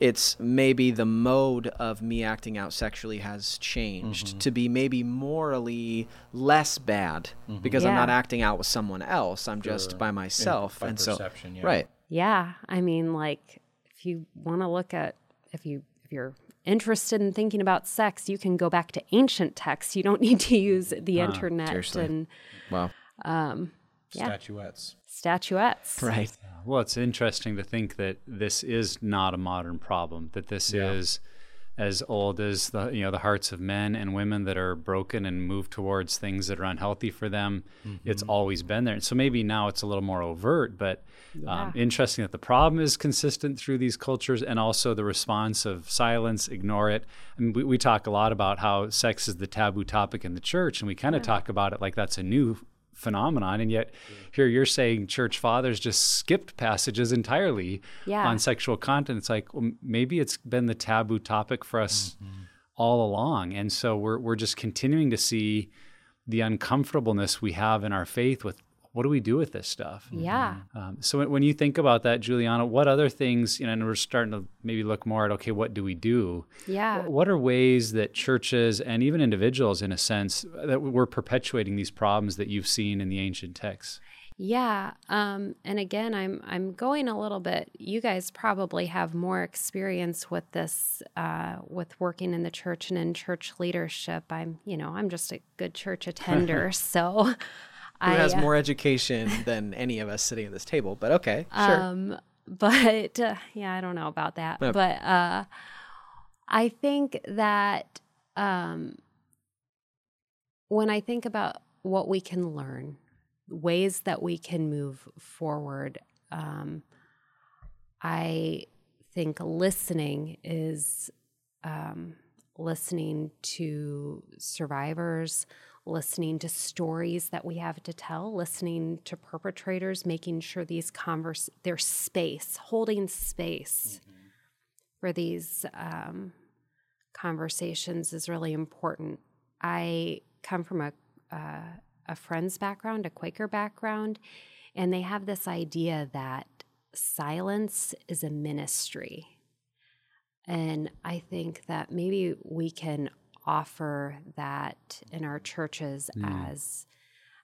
it's maybe the mode of me acting out sexually has changed Mm-hmm. to be maybe morally less bad because I'm not acting out with someone else. I'm just by And myself, by and perception, so yeah. right. Yeah, I mean, like if you want to look at if you if you're interested in thinking about sex, you can go back to ancient texts. You don't need to use the internet seriously. and Wow. um, Yeah. Statuettes. statuettes. Right. Well, it's interesting to think that this is not a modern problem. That this is as old as the you know the hearts of men and women that are broken and move towards things that are unhealthy for them. It's always been there. So maybe now it's a little more overt, but um, interesting that the problem is consistent through these cultures and also the response of silence, ignore it. I mean, we, we talk a lot about how sex is the taboo topic in the church, and we kind of talk about it like that's a new phenomenon and yet here you're saying church fathers just skipped passages entirely Yeah. on sexual content. It's like well, maybe it's been the taboo topic for us mm-hmm. all along. And so we're we're just continuing to see the uncomfortableness we have in our faith with what do we do with this stuff Yeah. um, so when- when you think about that Julianna what other things you know and we're starting to maybe look more at okay what do we do Yeah. what are ways that churches and even individuals, in a sense, that we're perpetuating these problems that you've seen in the ancient texts? Yeah. Um, and again, I'm I'm going a little bit. You guys probably have more experience with this, uh, with working in the church and in church leadership. I'm, you know, I'm just a good church *laughs* attender, so Who I has uh, more education than any of us sitting at this table? But okay, sure. Um, but uh, yeah, I don't know about that. Yep. But uh, I think that um, when I think about what we can learn, ways that we can move forward. Um, I think listening is um, listening to survivors, listening to stories that we have to tell, listening to perpetrators, making sure these converse there's space, holding space mm-hmm. for these um, conversations is really important. I come from a uh, a Friends background, a Quaker background, and they have this idea that silence is a ministry. And I think that maybe we can offer that in our churches mm. as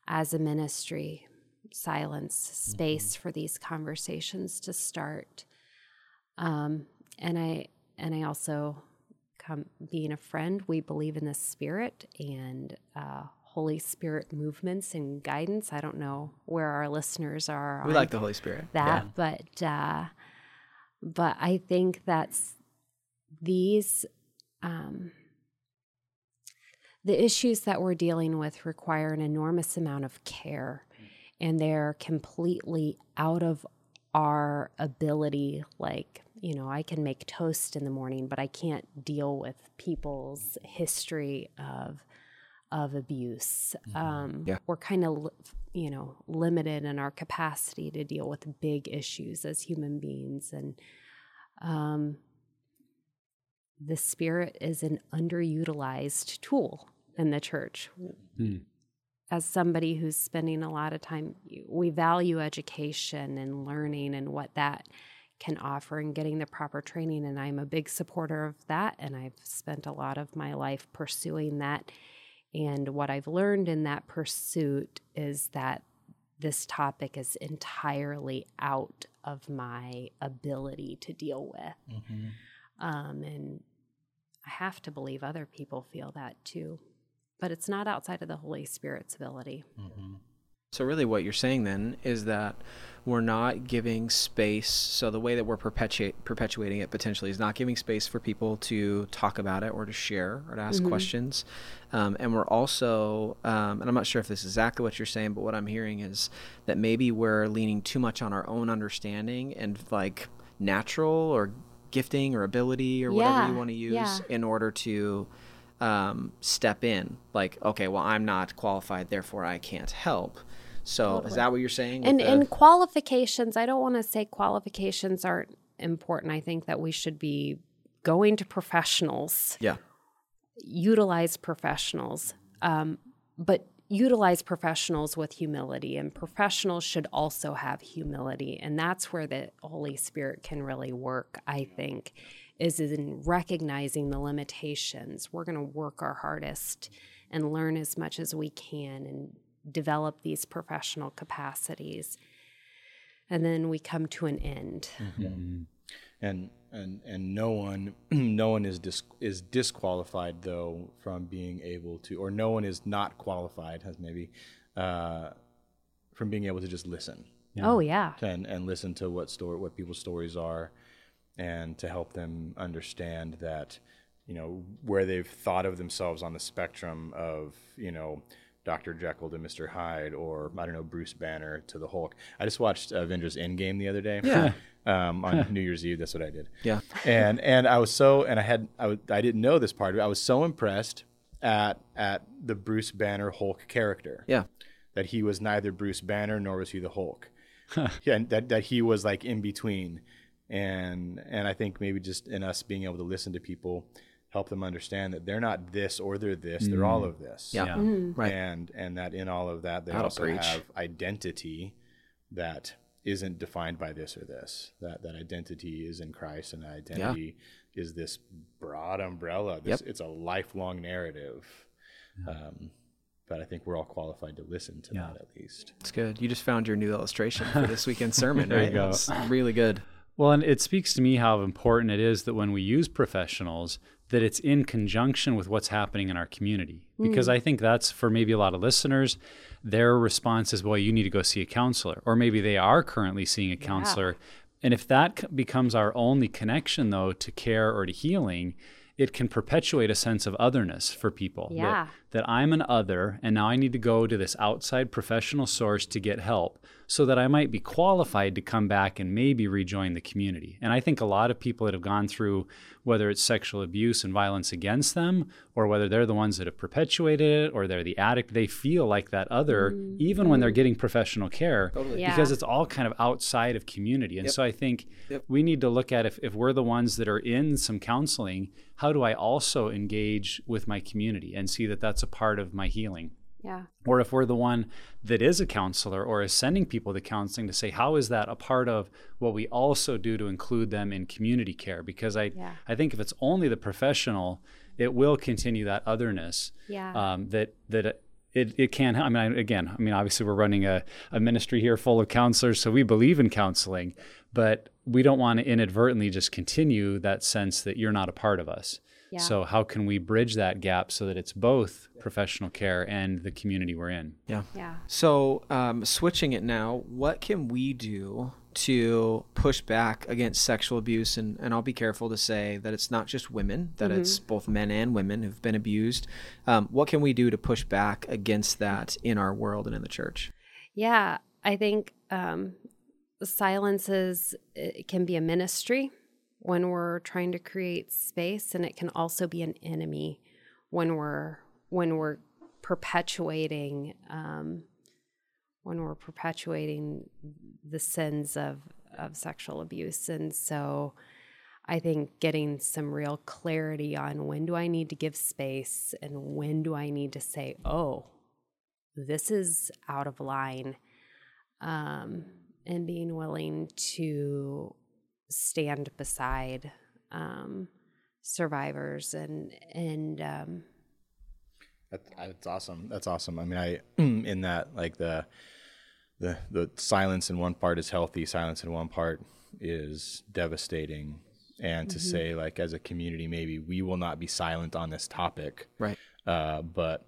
as a ministry silence space mm-hmm. for these conversations to start um, and i and i also come being a friend we believe in the spirit and uh, holy spirit movements and guidance i don't know where our listeners are we like the holy spirit that yeah. but uh, but i think that's these um, the issues that we're dealing with require an enormous amount of care and they're completely out of our ability like you know i can make toast in the morning but i can't deal with people's history of of abuse mm-hmm. um, yeah. we're kind of you know limited in our capacity to deal with big issues as human beings and um, the spirit is an underutilized tool in the church. Hmm. As somebody who's spending a lot of time, we value education and learning and what that can offer and getting the proper training. And I'm a big supporter of that. And I've spent a lot of my life pursuing that. And what I've learned in that pursuit is that this topic is entirely out of my ability to deal with. Mm-hmm. Um, and I have to believe other people feel that too. But it's not outside of the Holy Spirit's ability. Mm-hmm. So, really, what you're saying then is that we're not giving space. So, the way that we're perpetuate, perpetuating it potentially is not giving space for people to talk about it or to share or to ask mm-hmm. questions. Um, and we're also, um, and I'm not sure if this is exactly what you're saying, but what I'm hearing is that maybe we're leaning too much on our own understanding and like natural or gifting or ability or whatever you want to use yeah. in order to um, step in. Like, okay, well, I'm not qualified, therefore I can't help. So totally. is that what you're saying? And the... qualifications, I don't want to say qualifications aren't important. I think that we should be going to professionals. Yeah. Utilize professionals. Um, but utilize professionals with humility and professionals should also have humility and that's where the holy spirit can really work i think is in recognizing the limitations. We're going to work our hardest and learn as much as we can and develop these professional capacities. And then we come to an end. Mm-hmm. and and and no one *clears throat* no one is dis, is disqualified though from being able to or no one is not qualified as maybe uh, from being able to just listen. Yeah. oh yeah. And and listen to what story what people's stories are and to help them understand that you know where they've thought of themselves on the spectrum of you know Dr. Jekyll to Mr. Hyde, or I don't know, Bruce Banner to the Hulk. I just watched Avengers Endgame the other day. Yeah. *laughs* Um, on New Year's Eve, that's what I did. Yeah. And and I was so and I had I w- I didn't know this part of it. I was so impressed at at the Bruce Banner Hulk character. Yeah. That he was neither Bruce Banner nor was he the Hulk. yeah, and that that he was like in between. And and I think maybe just in us being able to listen to people help them understand that they're not this or they're this mm. they're all of this yeah, yeah. Mm-hmm. right and and that in all of that they That'll also preach. have identity that isn't defined by this or this that that identity is in christ and identity yeah. is this broad umbrella this, yep. it's a lifelong narrative yeah. um, but I think we're all qualified to listen to that at least. It's good. You just found your new illustration for this weekend *laughs* sermon, right? There you go. really good. Well, and it speaks to me how important it is that when we use professionals, that it's in conjunction with what's happening in our community. Because mm. I think that's for maybe a lot of listeners, their response is, well, you need to go see a counselor. Or maybe they are currently seeing a counselor. Yeah. And if that becomes our only connection, though, to care or to healing, it can perpetuate a sense of otherness for people. Yeah. That, that I'm an other, and now I need to go to this outside professional source to get help so that I might be qualified to come back and maybe rejoin the community. And I think a lot of people that have gone through, whether it's sexual abuse and violence against them, or whether they're the ones that have perpetuated it, or they're the addict, they feel like that other, Mm-hmm. even when they're getting professional care, Yeah. because it's all kind of outside of community. And so I think we need to look at if, if we're the ones that are in some counseling, how do I also engage with my community and see that that's a part of my healing? Yeah. or if we're the one that is a counselor or is sending people to counseling to say how is that a part of what we also do to include them in community care because i Yeah. i think if it's only the professional it will continue that otherness Yeah. um, that that it, it can i mean I, again i mean obviously we're running a, a ministry here full of counselors so we believe in counseling but we don't want to inadvertently just continue that sense that you're not a part of us Yeah. so how can we bridge that gap so that it's both professional care and the community we're in? Yeah. yeah. So, um, switching it now, what can we do to push back against sexual abuse? And, and I'll be careful to say that it's not just women, that it's both men and women who've been abused. Um, what can we do to push back against that in our world and in the church? Yeah, I think um, silence is it can be a ministry when we're trying to create space, and it can also be an enemy when we're when we're perpetuating um, when we're perpetuating the sins of of sexual abuse, and so. I think getting some real clarity on when do I need to give space and when do I need to say, oh, this is out of line um, and being willing to stand beside um, survivors and and um, That, that's awesome. That's awesome. I mean, I *clears throat* in that like the the the silence in one part is healthy. Silence in one part is devastating. And to say like as a community, maybe we will not be silent on this topic, Right. uh, but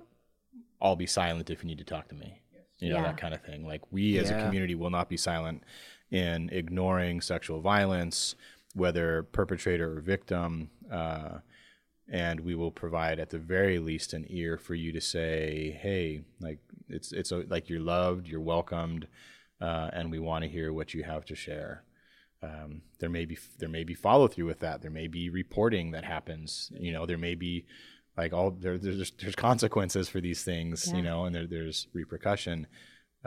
I'll be silent if you need to talk to me. You know Yeah. that kind of thing. Like we as a community will not be silent in ignoring sexual violence, whether perpetrator or victim. Uh, and we will provide at the very least an ear for you to say hey like it's it's a, like you're loved you're welcomed uh, and we want to hear what you have to share um, there may be there may be follow through with that there may be reporting that happens you know there may be like all there, there's there's consequences for these things Yeah. you know and there, there's repercussion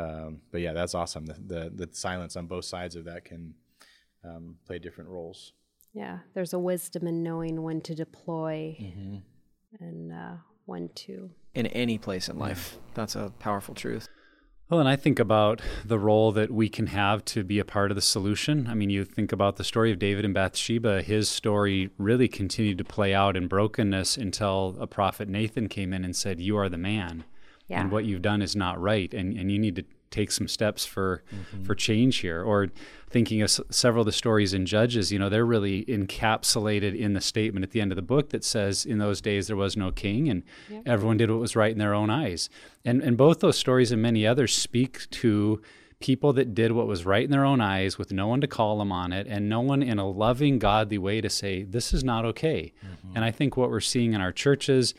um, but yeah that's awesome the, the the silence on both sides of that can um, play different roles yeah, there's a wisdom in knowing when to deploy and uh, when to. In any place in life. That's a powerful truth. Well, and I think about the role that we can have to be a part of the solution. I mean, you think about the story of David and Bathsheba. His story really continued to play out in brokenness until a prophet Nathan came in and said, You are the man. Yeah. And what you've done is not right. And, and you need to take some steps for mm-hmm. for change here. Or thinking of s- several of the stories in Judges, you know, they're really encapsulated in the statement at the end of the book that says, "In those days there was no king, and everyone did what was right in their own eyes." And and both those stories and many others speak to people that did what was right in their own eyes with no one to call them on it and no one in a loving godly way to say this is not okay mm-hmm. and i think what we're seeing in our churches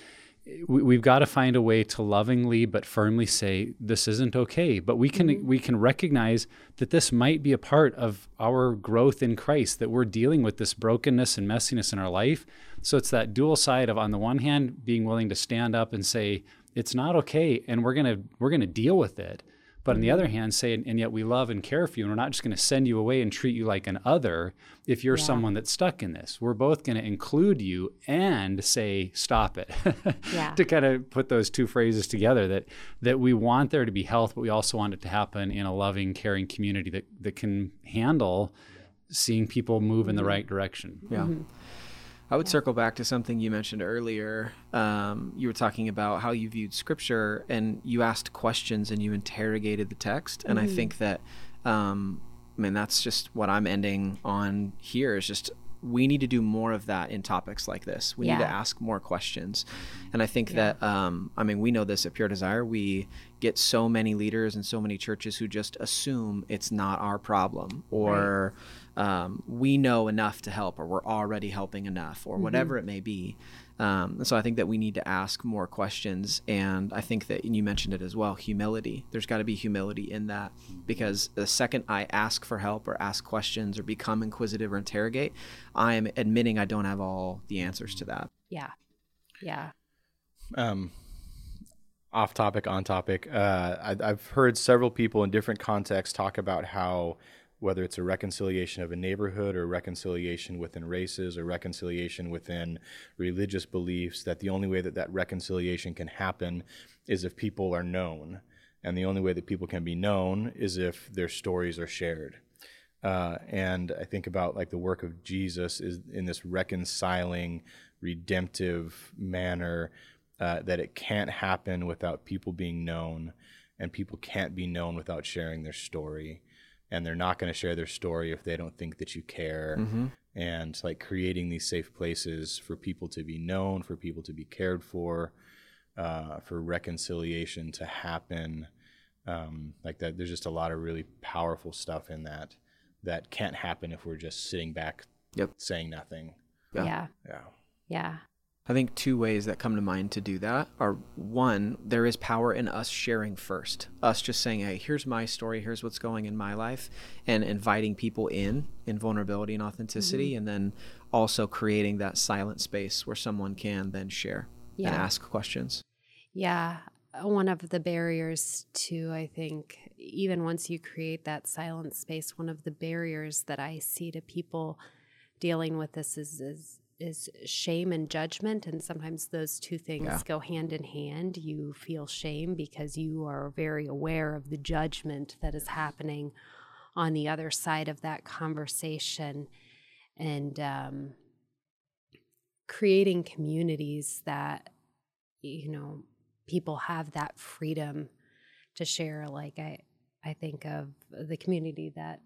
we, we've got to find a way to lovingly but firmly say this isn't okay. But we can mm-hmm. we can recognize that this might be a part of our growth in christ that we're dealing with this brokenness and messiness in our life. So it's that dual side of on the one hand being willing to stand up and say it's not okay and we're going to we're going to deal with it but on the mm-hmm. other hand, say, and, and yet we love and care for you, and we're not just going to send you away and treat you like an other if you're someone that's stuck in this. We're both going to include you and say, stop it. Yeah. *laughs* to kind of put those two phrases together that that we want there to be health, but we also want it to happen in a loving, caring community that, that can handle seeing people move in the mm-hmm. right direction. Mm-hmm. Yeah. I would circle back to something you mentioned earlier. Um, you were talking about how you viewed scripture and you asked questions and you interrogated the text. And I think that, um, I mean, that's just what I'm ending on here is just we need to do more of that in topics like this. We need to ask more questions. And I think that, um, I mean, we know this at Pure Desire. We get so many leaders and so many churches who just assume it's not our problem or um, we know enough to help or we're already helping enough or whatever it may be. Um, so I think that we need to ask more questions. And I think that, and you mentioned it as well, humility. There's got to be humility in that because the second I ask for help or ask questions or become inquisitive or interrogate, I am admitting I don't have all the answers to that. Yeah. Yeah. um, off topic, on topic. Uh, I, I've heard several people in different contexts talk about how whether it's a reconciliation of a neighborhood or reconciliation within races or reconciliation within religious beliefs, that the only way that that reconciliation can happen is if people are known. And the only way that people can be known is if their stories are shared. Uh, and I think about like the work of Jesus is in this reconciling, redemptive manner uh, that it can't happen without people being known, and people can't be known without sharing their story, and they're not going to share their story if they don't think that you care. And like creating these safe places for people to be known, for people to be cared for, uh, for reconciliation to happen. Um, like that, there's just a lot of really powerful stuff in that that can't happen if we're just sitting back, Yep. saying nothing. Yeah. Yeah. Yeah. Yeah. I think two ways that come to mind to do that are one, there is power in us sharing first. Us just saying, hey, here's my story, here's what's going in my life, and inviting people in in vulnerability and authenticity, mm-hmm. and then also creating that silent space where someone can then share and ask questions. Yeah. Uh, one of the barriers to, I think, even once you create that silent space, one of the barriers that I see to people dealing with this is is is shame and judgment and sometimes those two things Yeah. go hand in hand you feel shame because you are very aware of the judgment that is happening on the other side of that conversation and um, creating communities that you know people have that freedom to share like i i think of the community that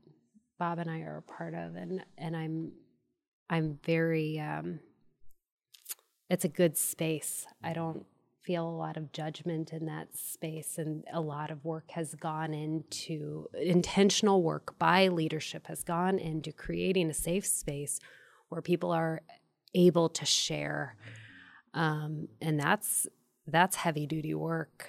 bob and i are a part of and and i'm i'm very um it's a good space. I don't feel a lot of judgment in that space and a lot of work has gone into intentional work by leadership has gone into creating a safe space where people are able to share. Um, and that's that's heavy duty work.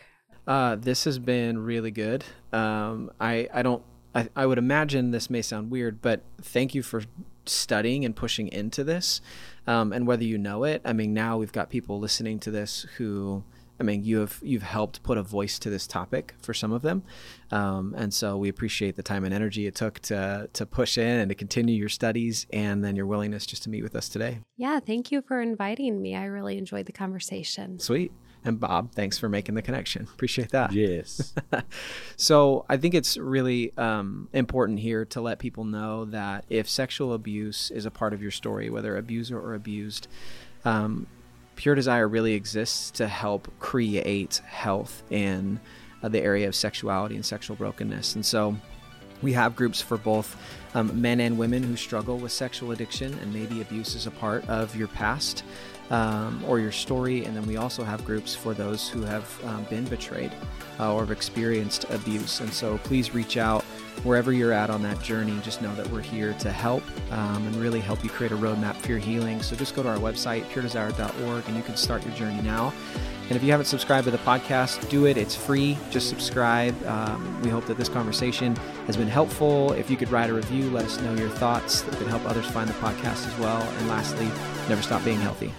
Uh, this has been really good. Um, I, I don't, I, I would imagine this may sound weird, but thank you for studying and pushing into this. Um, and whether you know it, I mean, now we've got people listening to this who, I mean, you have you've helped put a voice to this topic for some of them, um, and so we appreciate the time and energy it took to to push in and to continue your studies, and then your willingness just to meet with us today. yeah thank you for inviting me i really enjoyed the conversation Sweet. And Bob, thanks for making the connection. Appreciate that. Yes. *laughs* so I think it's really um, important here to let people know that if sexual abuse is a part of your story, whether abuser or abused, um, Pure Desire really exists to help create health in uh, the area of sexuality and sexual brokenness. And so we have groups for both um, men and women who struggle with sexual addiction and maybe abuse is a part of your past um, or your story. And then we also have groups for those who have um, been betrayed uh, or have experienced abuse. And so please reach out wherever you're at on that journey. Just know that we're here to help um, and really help you create a roadmap for your healing. So just go to our website, puredesire.org, and you can start your journey now. And if you haven't subscribed to the podcast, do it. It's free. Just subscribe. Um, we hope that this conversation has been helpful. If you could write a review, let us know your thoughts that could help others find the podcast as well. And lastly, never stop being healthy.